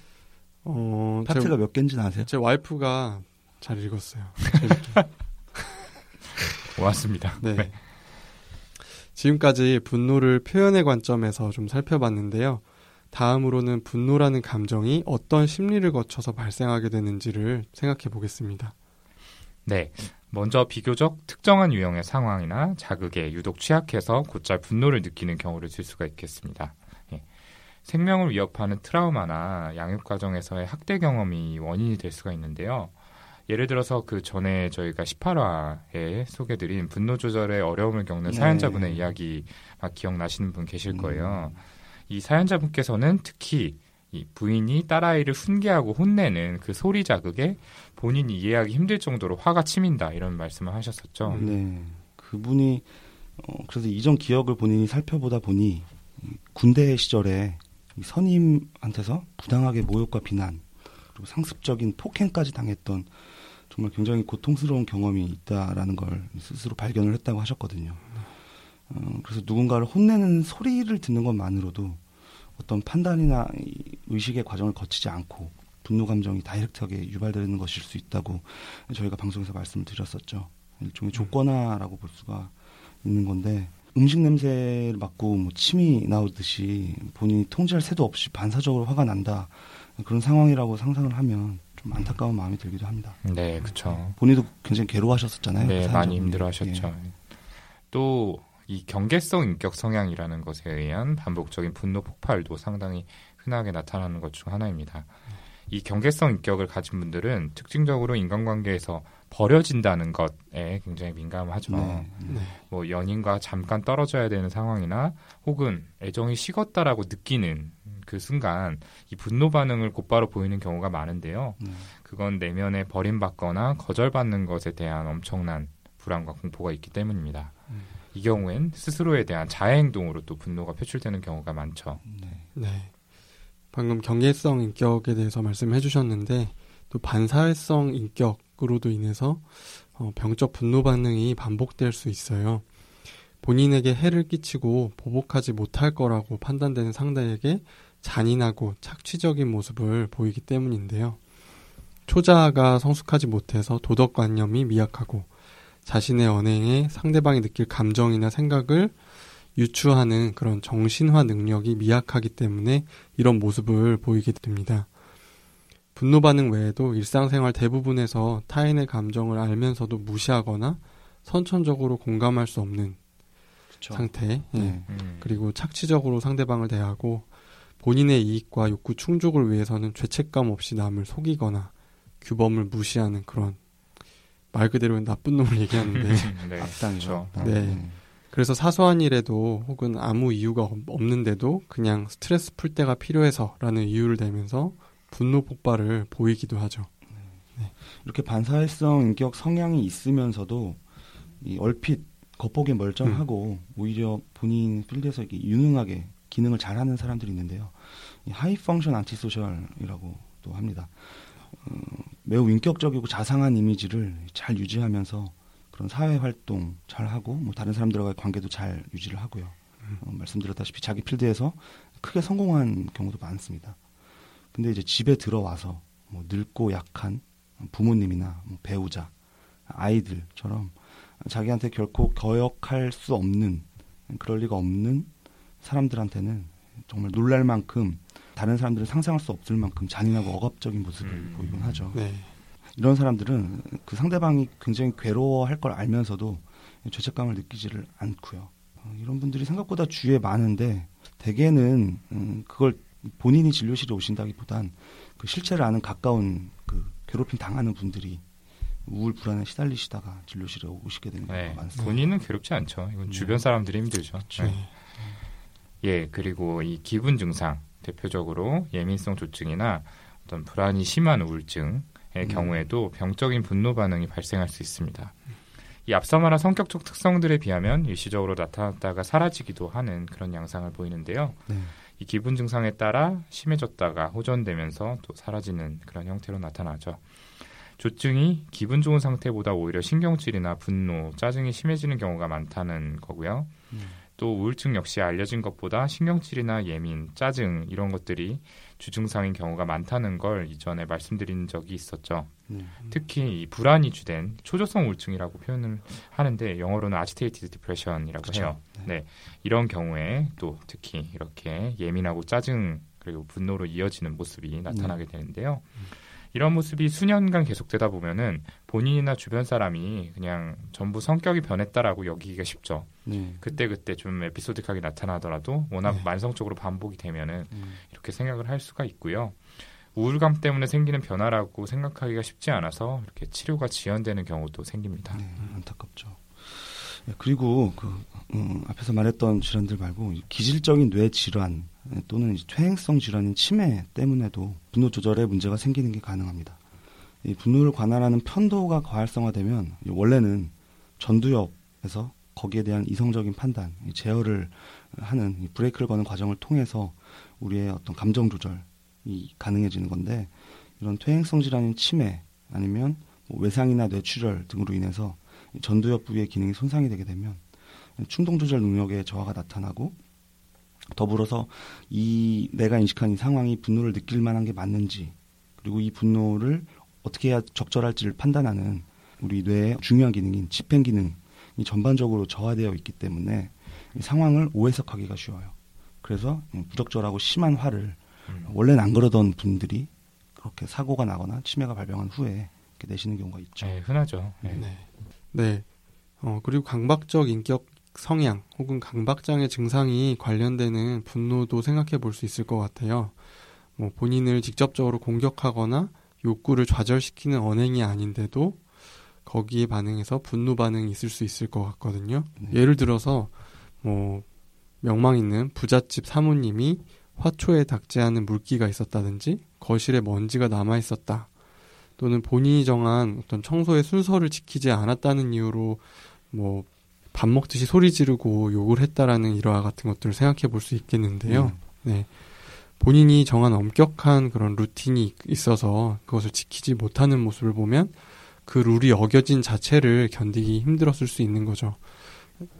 어, 파트가 몇 개인지는 아세요? 제, 제 와이프가 잘 읽었어요. 고맙습니다. 네. 네. 지금까지 분노를 표현의 관점에서 좀 살펴봤는데요. 다음으로는 분노라는 감정이 어떤 심리를 거쳐서 발생하게 되는지를 생각해 보겠습니다. 네. 먼저 비교적 특정한 유형의 상황이나 자극에 유독 취약해서 곧잘 분노를 느끼는 경우를 들 수가 있겠습니다. 예. 생명을 위협하는 트라우마나 양육 과정에서의 학대 경험이 원인이 될 수가 있는데요. 예를 들어서 그 전에 저희가 18화에 소개드린 분노 조절에 어려움을 겪는 네. 사연자분의 이야기 막 기억나시는 분 계실 음. 거예요. 음. 이 사연자분께서는 특히 이 부인이 딸아이를 훈계하고 혼내는 그 소리 자극에 본인이 이해하기 힘들 정도로 화가 치민다 이런 말씀을 하셨었죠. 네. 그분이 어, 그래서 이전 기억을 본인이 살펴보다 보니 군대 시절에 선임한테서 부당하게 모욕과 비난 그리고 상습적인 폭행까지 당했던 정말 굉장히 고통스러운 경험이 있다라는 걸 스스로 발견을 했다고 하셨거든요. 어, 그래서 누군가를 혼내는 소리를 듣는 것만으로도 어떤 판단이나 의식의 과정을 거치지 않고 분노 감정이 다이렉트하게 유발되는 것일 수 있다고 저희가 방송에서 말씀을 드렸었죠. 일종의 조건화라고 볼 수가 있는 건데 음식 냄새를 맡고 뭐 침이 나오듯이 본인이 통제할 새도 없이 반사적으로 화가 난다 그런 상황이라고 상상을 하면 좀 안타까운 마음이 들기도 합니다. 네, 그렇죠. 본인도 굉장히 괴로워하셨었잖아요. 네, 그 많이 힘들어하셨죠. 예. 또이 경계성 인격 성향이라는 것에 의한 반복적인 분노 폭발도 상당히 흔하게 나타나는 것 중 하나입니다. 이 경계성 인격을 가진 분들은 특징적으로 인간관계에서 버려진다는 것에 굉장히 민감하죠. 네, 네. 뭐 연인과 잠깐 떨어져야 되는 상황이나 혹은 애정이 식었다라고 느끼는 그 순간 이 분노 반응을 곧바로 보이는 경우가 많은데요. 네. 그건 내면에 버림받거나 거절받는 것에 대한 엄청난 불안과 공포가 있기 때문입니다. 음. 이 경우엔 스스로에 대한 자해 행동으로 또 분노가 표출되는 경우가 많죠. 네. 네. 방금 경계성 인격에 대해서 말씀해 주셨는데 또 반사회성 인격으로도 인해서 어, 병적 분노 반응이 반복될 수 있어요. 본인에게 해를 끼치고 보복하지 못할 거라고 판단되는 상대에게 잔인하고 착취적인 모습을 보이기 때문인데요. 초자가 성숙하지 못해서 도덕관념이 미약하고 자신의 언행에 상대방이 느낄 감정이나 생각을 유추하는 그런 정신화 능력이 미약하기 때문에 이런 모습을 보이게 됩니다. 분노 반응 외에도 일상생활 대부분에서 타인의 감정을 알면서도 무시하거나 선천적으로 공감할 수 없는 그쵸. 상태, 예. 네. 음. 그리고 착취적으로 상대방을 대하고 본인의 이익과 욕구 충족을 위해서는 죄책감 없이 남을 속이거나 규범을 무시하는 그런 말 그대로 나쁜 놈을 얘기하는데 네, 악당이죠. 네. 네. 그래서 사소한 일에도 혹은 아무 이유가 없는데도 그냥 스트레스 풀 때가 필요해서라는 이유를 대면서 분노 폭발을 보이기도 하죠. 네. 이렇게 반사회성 인격 성향이 있으면서도 이 얼핏 겉보기 멀쩡하고 음. 오히려 본인 필드에서 이렇게 유능하게 기능을 잘하는 사람들이 있는데요. high function antisocial이라고 또 합니다. 어, 매우 인격적이고 자상한 이미지를 잘 유지하면서 그런 사회 활동 잘 하고 뭐 다른 사람들과의 관계도 잘 유지를 하고요. 어, 말씀드렸다시피 자기 필드에서 크게 성공한 경우도 많습니다. 근데 이제 집에 들어와서 뭐 늙고 약한 부모님이나 뭐 배우자, 아이들처럼 자기한테 결코 거역할 수 없는 그럴 리가 없는 사람들한테는 정말 놀랄 만큼 다른 사람들은 상상할 수 없을 만큼 잔인하고 억압적인 모습을 음. 보이곤 하죠. 네. 이런 사람들은 그 상대방이 굉장히 괴로워할 걸 알면서도 죄책감을 느끼지를 않고요. 어, 이런 분들이 생각보다 주위에 많은데 대개는 음, 그걸 본인이 진료실에 오신다기보단 그 실체를 아는 가까운 그 괴롭힘 당하는 분들이 우울 불안에 시달리시다가 진료실에 오시게 되는 경우가 네. 많습니다. 본인은 괴롭지 않죠. 이건 네. 주변 사람들이 힘들죠. 네. 예, 그리고 이 기분 증상 대표적으로 예민성 조증이나 어떤 불안이 심한 우울증의 음. 경우에도 병적인 분노 반응이 발생할 수 있습니다. 이 앞서 말한 성격적 특성들에 비하면 일시적으로 나타났다가 사라지기도 하는 그런 양상을 보이는데요. 네. 이 기분 증상에 따라 심해졌다가 호전되면서 또 사라지는 그런 형태로 나타나죠. 조증이 기분 좋은 상태보다 오히려 신경질이나 분노, 짜증이 심해지는 경우가 많다는 거고요. 음. 또 우울증 역시 알려진 것보다 신경질이나 예민, 짜증 이런 것들이 주증상인 경우가 많다는 걸 이전에 말씀드린 적이 있었죠. 네. 특히 이 불안이 주된 초조성 우울증이라고 표현을 하는데 영어로는 agitated depression이라고 그쵸. 해요. 네. 네. 이런 경우에 또 특히 이렇게 예민하고 짜증 그리고 분노로 이어지는 모습이 나타나게 네. 되는데요. 음. 이런 모습이 수년간 계속되다 보면은 본인이나 주변 사람이 그냥 전부 성격이 변했다라고 여기기가 쉽죠. 네. 그때 그때 좀 에피소드하게 나타나더라도 워낙 네. 만성적으로 반복이 되면은 음. 이렇게 생각을 할 수가 있고요. 우울감 때문에 생기는 변화라고 생각하기가 쉽지 않아서 이렇게 치료가 지연되는 경우도 생깁니다. 네, 안타깝죠. 예, 그리고 그 음, 앞에서 말했던 질환들 말고 기질적인 뇌 질환 또는 퇴행성 질환인 치매 때문에도 분노 조절에 문제가 생기는 게 가능합니다. 이 분노를 관할하는 편도가 과활성화되면 원래는 전두엽에서 거기에 대한 이성적인 판단, 제어를 하는 브레이크를 거는 과정을 통해서 우리의 어떤 감정 조절이 가능해지는 건데 이런 퇴행성 질환인 치매 아니면 뭐 외상이나 뇌출혈 등으로 인해서 전두엽 부위의 기능이 손상이 되게 되면 충동 조절 능력의 저하가 나타나고 더불어서 이 내가 인식한 이 상황이 분노를 느낄 만한 게 맞는지 그리고 이 분노를 어떻게 해야 적절할지를 판단하는 우리 뇌의 중요한 기능인 집행 기능이 전반적으로 저하되어 있기 때문에 이 상황을 오해석하기가 쉬워요. 그래서 부적절하고 심한 화를 음. 원래는 안 그러던 분들이 그렇게 사고가 나거나 치매가 발병한 후에 이렇게 내시는 경우가 있죠. 네, 흔하죠. 네. 네. 네. 어, 그리고 강박적 인격 성향 혹은 강박장애 증상이 관련되는 분노도 생각해 볼 수 있을 것 같아요. 뭐 본인을 직접적으로 공격하거나 욕구를 좌절시키는 언행이 아닌데도 거기에 반응해서 분노 반응이 있을 수 있을 것 같거든요. 네. 예를 들어서 뭐 명망 있는 부잣집 사모님이 화초에 닿지 않은 물기가 있었다든지 거실에 먼지가 남아 있었다. 또는 본인이 정한 어떤 청소의 순서를 지키지 않았다는 이유로 뭐 밥 먹듯이 소리 지르고 욕을 했다라는 일화 같은 것들을 생각해 볼 수 있겠는데요. 음. 네. 본인이 정한 엄격한 그런 루틴이 있어서 그것을 지키지 못하는 모습을 보면 그 룰이 어겨진 자체를 견디기 힘들었을 수 있는 거죠.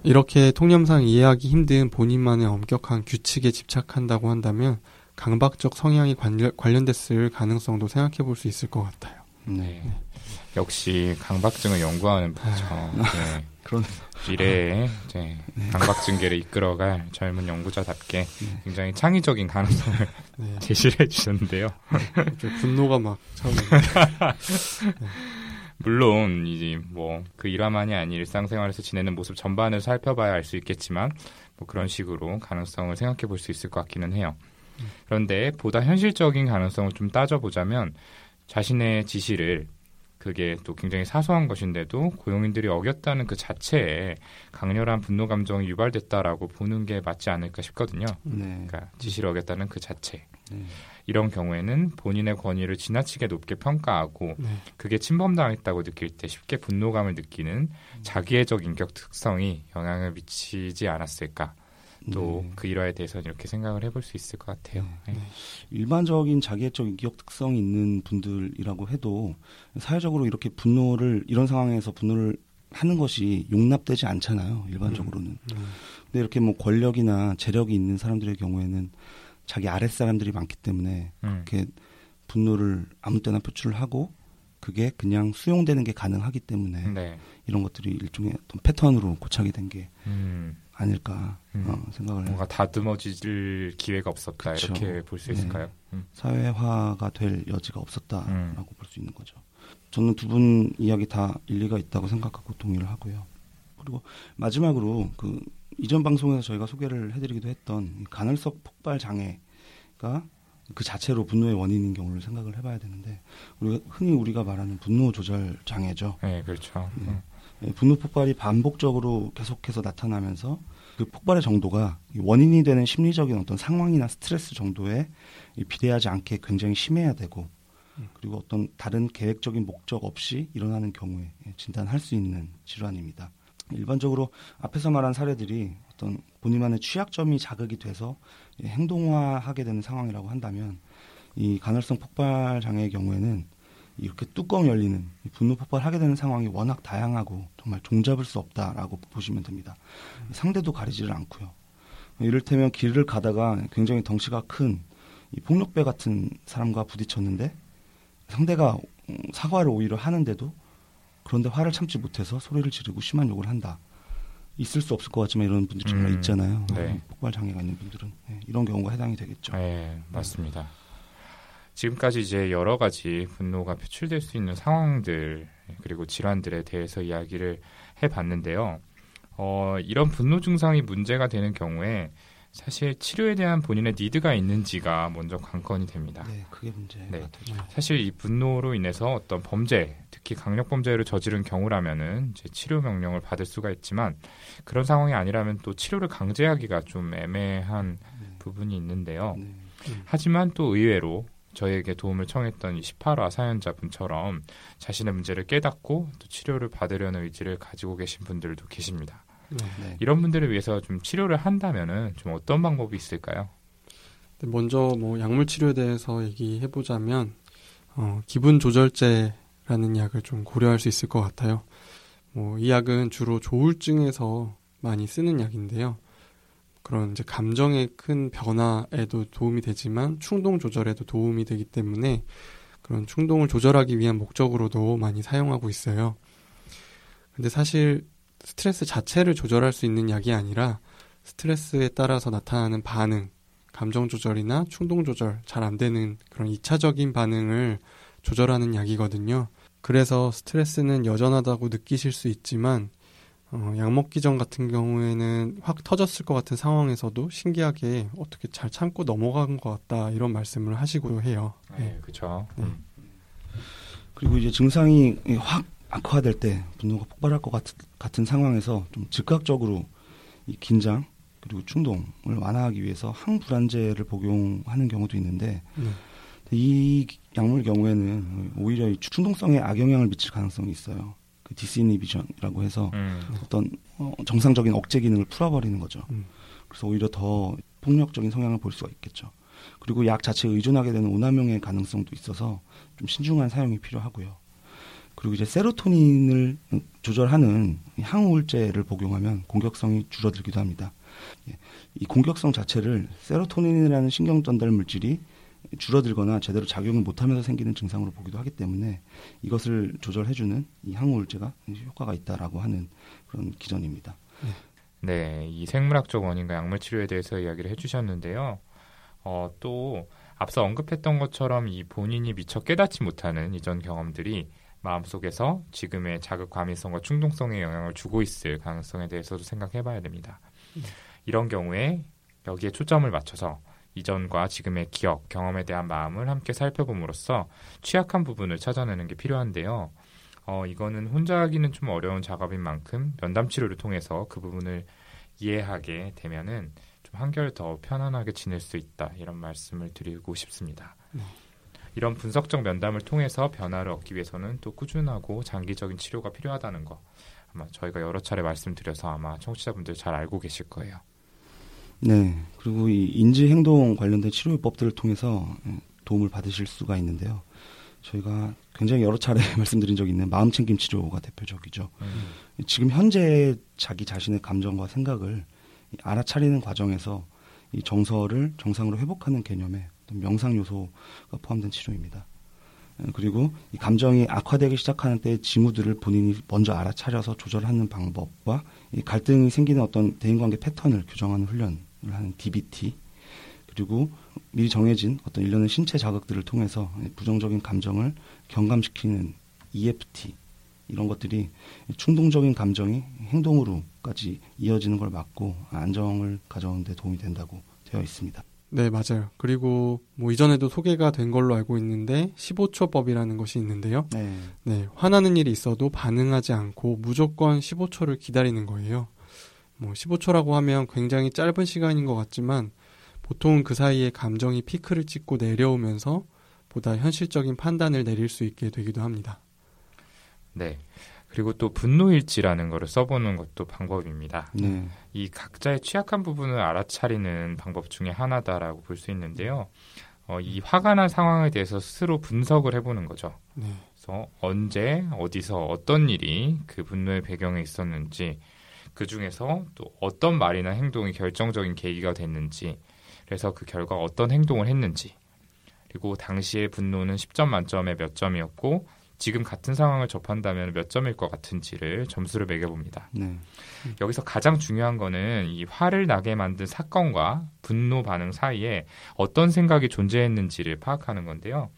이렇게 통념상 이해하기 힘든 본인만의 엄격한 규칙에 집착한다고 한다면 강박적 성향이 관련, 관련됐을 가능성도 생각해 볼 수 있을 것 같아요. 네. 네. 역시 강박증을 연구하는 분이죠. 아. 네. 그런 미래에 이제 네. 강박증계를 이끌어갈 젊은 연구자답게 네. 굉장히 창의적인 가능성을 네. 제시를 해주셨는데요. 분노가 막 차오르. 물론 이제 뭐 그 일화만이 아닌 일상생활에서 지내는 모습 전반을 살펴봐야 알 수 있겠지만 뭐 그런 식으로 가능성을 생각해 볼 수 있을 것 같기는 해요. 그런데 보다 현실적인 가능성을 좀 따져보자면 자신의 지시를 그게 또 굉장히 사소한 것인데도 고용인들이 어겼다는 그 자체에 강렬한 분노 감정이 유발됐다라고 보는 게 맞지 않을까 싶거든요. 네. 그러니까 지시를 어겼다는 그 자체. 네. 이런 경우에는 본인의 권위를 지나치게 높게 평가하고 네. 그게 침범당했다고 느낄 때 쉽게 분노감을 느끼는 자기애적 인격 특성이 영향을 미치지 않았을까. 또그 네. 일화에 대해서 이렇게 생각을 해볼 수 있을 것 같아요. 네. 네. 일반적인 자기애적 인격 특성이 있는 분들이라고 해도 사회적으로 이렇게 분노를 이런 상황에서 분노를 하는 것이 용납되지 않잖아요. 일반적으로는. 음. 음. 근데 이렇게 뭐 권력이나 재력이 있는 사람들의 경우에는 자기 아랫 사람들이 많기 때문에 음. 그렇게 분노를 아무 때나 표출을 하고 그게 그냥 수용되는 게 가능하기 때문에 네. 이런 것들이 일종의 어떤 패턴으로 고착이 된게 음. 아닐까 음. 어, 생각을 뭔가 다듬어질 기회가 없었다 그쵸. 이렇게 볼 수 있을까요? 네. 음. 사회화가 될 여지가 없었다라고 음. 볼수 있는 거죠. 저는 두 분 이야기 다 일리가 있다고 생각하고 동의를 하고요. 그리고 마지막으로 그 이전 방송에서 저희가 소개를 해드리기도 했던 간헐적 폭발 장애가 그 자체로 분노의 원인인 경우를 생각을 해봐야 되는데 우리가 흔히 우리가 말하는 분노 조절 장애죠. 네, 그렇죠. 네. 음. 예, 분노 폭발이 반복적으로 계속해서 나타나면서 그 폭발의 정도가 원인이 되는 심리적인 어떤 상황이나 스트레스 정도에 비대하지 않게 굉장히 심해야 되고 음. 그리고 어떤 다른 계획적인 목적 없이 일어나는 경우에 진단할 수 있는 질환입니다. 일반적으로 앞에서 말한 사례들이 어떤 본인만의 취약점이 자극이 돼서 행동화하게 되는 상황이라고 한다면 이 간헐성 폭발 장애의 경우에는 이렇게 뚜껑 열리는 분노 폭발하게 되는 상황이 워낙 다양하고 정말 종잡을 수 없다라고 보시면 됩니다. 상대도 가리지를 않고요. 이를테면 길을 가다가 굉장히 덩치가 큰 폭력배 같은 사람과 부딪혔는데 상대가 사과를 오히려 하는데도 그런데 화를 참지 못해서 소리를 지르고 심한 욕을 한다. 있을 수 없을 것 같지만 이런 분들이 정말 음, 있잖아요. 네. 폭발 장애가 있는 분들은 네, 이런 경우가 해당이 되겠죠. 네, 맞습니다. 지금까지 이제 여러 가지 분노가 표출될 수 있는 상황들 그리고 질환들에 대해서 이야기를 해봤는데요. 어, 이런 분노 증상이 문제가 되는 경우에 사실 치료에 대한 본인의 니드가 있는지가 먼저 관건이 됩니다. 네, 그게 문제 네. 같아요. 사실 이 분노로 인해서 어떤 범죄, 특히 강력 범죄를 저지른 경우라면은 이제 치료 명령을 받을 수가 있지만 그런 상황이 아니라면 또 치료를 강제하기가 좀 애매한 부분이 있는데요. 네. 하지만 또 의외로 저에게 도움을 청했던 이 18화 사연자분처럼 자신의 문제를 깨닫고 또 치료를 받으려는 의지를 가지고 계신 분들도 계십니다. 네. 네. 이런 분들을 위해서 좀 치료를 한다면은 좀 어떤 방법이 있을까요? 근데 먼저 뭐 약물 치료에 대해서 얘기해 보자면 어, 기분 조절제라는 약을 좀 고려할 수 있을 것 같아요. 뭐 이 약은 주로 조울증에서 많이 쓰는 약인데요. 그런 이제 감정의 큰 변화에도 도움이 되지만 충동 조절에도 도움이 되기 때문에 그런 충동을 조절하기 위한 목적으로도 많이 사용하고 있어요. 근데 사실 스트레스 자체를 조절할 수 있는 약이 아니라 스트레스에 따라서 나타나는 반응, 감정 조절이나 충동 조절 잘 안 되는 그런 2차적인 반응을 조절하는 약이거든요. 그래서 스트레스는 여전하다고 느끼실 수 있지만 어, 약 먹기 전 같은 경우에는 확 터졌을 것 같은 상황에서도 신기하게 어떻게 잘 참고 넘어간 것 같다 이런 말씀을 하시고 해요. 네. 그렇죠. 네. 그리고 이제 증상이 확 악화될 때 분노가 폭발할 것 같, 같은 상황에서 좀 즉각적으로 이 긴장 그리고 충동을 완화하기 위해서 항불안제를 복용하는 경우도 있는데 네. 이 약물 경우에는 오히려 이 충동성에 악영향을 미칠 가능성이 있어요. 그 디스이니비전이라고 해서 음, 어떤 어, 정상적인 억제 기능을 풀어버리는 거죠. 음. 그래서 오히려 더 폭력적인 성향을 볼 수가 있겠죠. 그리고 약 자체에 의존하게 되는 오남용의 가능성도 있어서 좀 신중한 사용이 필요하고요. 그리고 이제 세로토닌을 조절하는 이 항우울제를 복용하면 공격성이 줄어들기도 합니다. 예, 이 공격성 자체를 세로토닌이라는 신경 전달 물질이 줄어들거나 제대로 작용을 못하면서 생기는 증상으로 보기도 하기 때문에 이것을 조절해주는 이 항우울제가 효과가 있다라고 하는 그런 기전입니다. 네, 이 생물학적 원인과 약물 치료에 대해서 이야기를 해주셨는데요. 어, 또 앞서 언급했던 것처럼 이 본인이 미처 깨닫지 못하는 이전 경험들이 마음속에서 지금의 자극 과민성과 충동성에 영향을 주고 있을 가능성에 대해서도 생각해 봐야 됩니다. 이런 경우에 여기에 초점을 맞춰서 이전과 지금의 기억, 경험에 대한 마음을 함께 살펴봄으로써 취약한 부분을 찾아내는 게 필요한데요. 어, 이거는 혼자 하기는 좀 어려운 작업인 만큼 면담 치료를 통해서 그 부분을 이해하게 되면은 좀 한결 더 편안하게 지낼 수 있다 이런 말씀을 드리고 싶습니다. 이런 분석적 면담을 통해서 변화를 얻기 위해서는 또 꾸준하고 장기적인 치료가 필요하다는 거 아마 저희가 여러 차례 말씀드려서 아마 청취자분들 잘 알고 계실 거예요. 네. 그리고 이 인지 행동 관련된 치료법들을 통해서 음, 도움을 받으실 수가 있는데요. 저희가 굉장히 여러 차례 말씀드린 적이 있는 마음 챙김 치료가 대표적이죠. 음. 지금 현재 자기 자신의 감정과 생각을 이 알아차리는 과정에서 이 정서를 정상으로 회복하는 개념의 명상 요소가 포함된 치료입니다. 에, 그리고 이 감정이 악화되기 시작하는 때 징후들을 본인이 먼저 알아차려서 조절하는 방법과 이 갈등이 생기는 어떤 대인관계 패턴을 규정하는 훈련을 하는 DBT 그리고 미리 정해진 어떤 일련의 신체 자극들을 통해서 부정적인 감정을 경감시키는 EFT 이런 것들이 충동적인 감정이 행동으로까지 이어지는 걸 막고 안정을 가져오는 데 도움이 된다고 되어 있습니다. 네, 맞아요. 그리고 뭐 이전에도 소개가 된 걸로 알고 있는데 15초법이라는 것이 있는데요. 네. 네, 화나는 일이 있어도 반응하지 않고 무조건 15초를 기다리는 거예요. 뭐 15초라고 하면 굉장히 짧은 시간인 것 같지만 보통은 그 사이에 감정이 피크를 찍고 내려오면서 보다 현실적인 판단을 내릴 수 있게 되기도 합니다. 네. 그리고 또 분노일지라는 거를 써보는 것도 방법입니다. 네. 이 각자의 취약한 부분을 알아차리는 방법 중에 하나다라고 볼 수 있는데요. 어, 이 화가 난 상황에 대해서 스스로 분석을 해보는 거죠. 네. 그래서 언제 어디서 어떤 일이 그 분노의 배경에 있었는지 그 중에서 또 어떤 말이나 행동이 결정적인 계기가 됐는지 그래서 그 결과 어떤 행동을 했는지 그리고 당시의 분노는 10점 만점에 몇 점이었고 지금 같은 상황을 접한다면 몇 점일 것 같은지를 점수를 매겨봅니다. 네. 여기서 가장 중요한 거는 이 화를 나게 만든 사건과 분노 반응 사이에 어떤 생각이 존재했는지를 파악하는 건데요.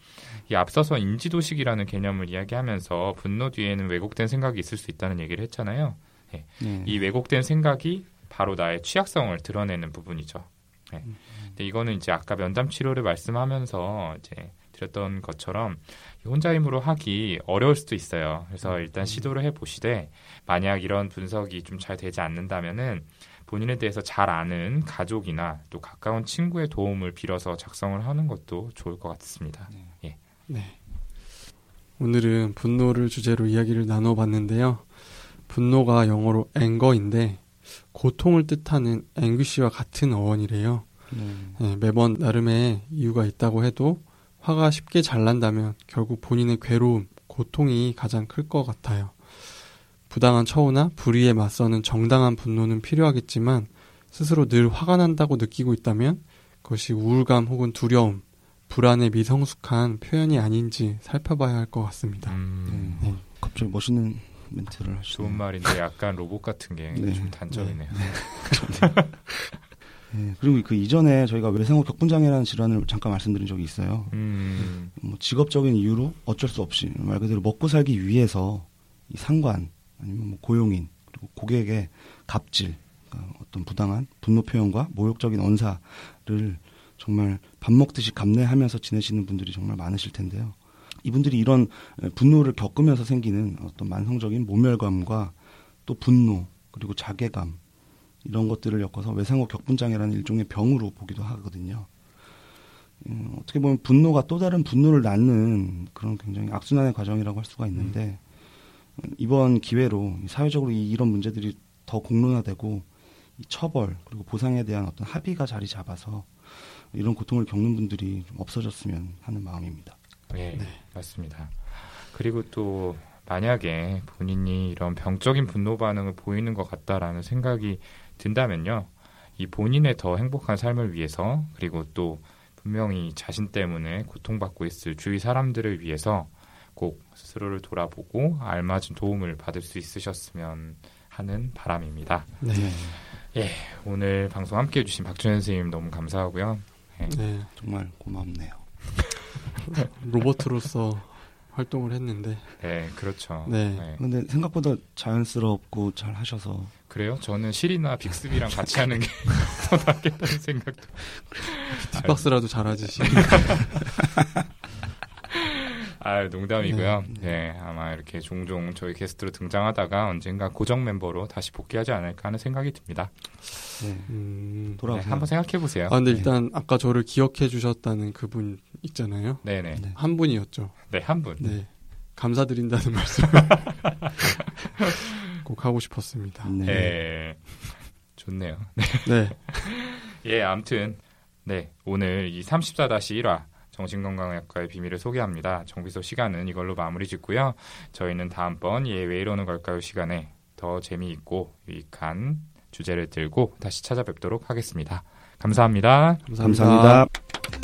이 앞서서 인지도식이라는 개념을 이야기하면서 분노 뒤에는 왜곡된 생각이 있을 수 있다는 얘기를 했잖아요. 네. 이 왜곡된 생각이 바로 나의 취약성을 드러내는 부분이죠. 네. 근데 이거는 이제 아까 면담 치료를 말씀하면서 이제 드렸던 것처럼 혼자 힘으로 하기 어려울 수도 있어요. 그래서 일단 시도를 해 보시되 만약 이런 분석이 좀 잘 되지 않는다면은 본인에 대해서 잘 아는 가족이나 또 가까운 친구의 도움을 빌어서 작성을 하는 것도 좋을 것 같습니다. 예. 네. 오늘은 분노를 주제로 이야기를 나눠봤는데요. 분노가 영어로 앵거인데 고통을 뜻하는 앵귀시와 같은 어원이래요. 네. 네, 매번 나름의 이유가 있다고 해도 화가 쉽게 잘 난다면 결국 본인의 괴로움, 고통이 가장 클 것 같아요. 부당한 처우나 불의에 맞서는 정당한 분노는 필요하겠지만 스스로 늘 화가 난다고 느끼고 있다면 그것이 우울감 혹은 두려움, 불안의 미성숙한 표현이 아닌지 살펴봐야 할 것 같습니다. 음, 네. 갑자기 멋있는 멘트를 하시네요. 좋은 말인데 약간 로봇 같은 게좀 네. 단점이네요. 네. 그리고 그 이전에 저희가 외상후 격분장애라는 질환을 잠깐 말씀드린 적이 있어요. 음, 뭐 직업적인 이유로 어쩔 수 없이 말 그대로 먹고 살기 위해서 이 상관 아니면 뭐 고용인 그리고 고객의 갑질 그러니까 어떤 부당한 분노 표현과 모욕적인 언사를 정말 밥 먹듯이 감내하면서 지내시는 분들이 정말 많으실 텐데요. 이분들이 이런 분노를 겪으면서 생기는 어떤 만성적인 모멸감과 또 분노 그리고 자괴감 이런 것들을 엮어서 외상후 격분장애라는 일종의 병으로 보기도 하거든요. 음, 어떻게 보면 분노가 또 다른 분노를 낳는 그런 굉장히 악순환의 과정이라고 할 수가 있는데 음, 이번 기회로 사회적으로 이, 이런 문제들이 더 공론화되고 이 처벌 그리고 보상에 대한 어떤 합의가 자리 잡아서 이런 고통을 겪는 분들이 좀 없어졌으면 하는 마음입니다. 예, 맞습니다. 그리고 또 만약에 본인이 이런 병적인 분노 반응을 보이는 것 같다라는 생각이 든다면요, 이 본인의 더 행복한 삶을 위해서 그리고 또 분명히 자신 때문에 고통받고 있을 주위 사람들을 위해서 꼭 스스로를 돌아보고 알맞은 도움을 받을 수 있으셨으면 하는 바람입니다. 네. 오늘 방송 함께 해주신 박준현 선생님 너무 감사하고요. 네. 정말 고맙네요. 로봇으로서 활동을 했는데 네, 그렇죠. 네. 근데 생각보다 자연스럽고 잘 하셔서 그래요? 저는 실이나 빅스비랑 같이 하는 게 더 낫겠다는 생각도. 뒷박스라도 잘하지. 씨. 아, 농담이고요. 네, 아마 이렇게 종종 저희 게스트로 등장하다가 언젠가 고정 멤버로 다시 복귀하지 않을까 하는 생각이 듭니다. 네, 음. 네, 돌아오세요. 한번 생각해 보세요. 아 근데 일단 아까 저를 기억해 주셨다는 그분 있잖아요. 네, 네, 네. 한 분이었죠. 네, 한 분. 네. 감사드린다는 말씀 꼭 하고 싶었습니다. 네. 네. 좋네요. 네. 예, 아무튼 네, 오늘 이 34-1화 정신건강의학과의 비밀을 소개합니다. 정비소 시간은 이걸로 마무리 짓고요. 저희는 다음번 예, 왜 이러는 걸까요 시간에 더 재미있고 유익한 주제를 들고 다시 찾아뵙도록 하겠습니다. 감사합니다. 감사합니다. 감사합니다.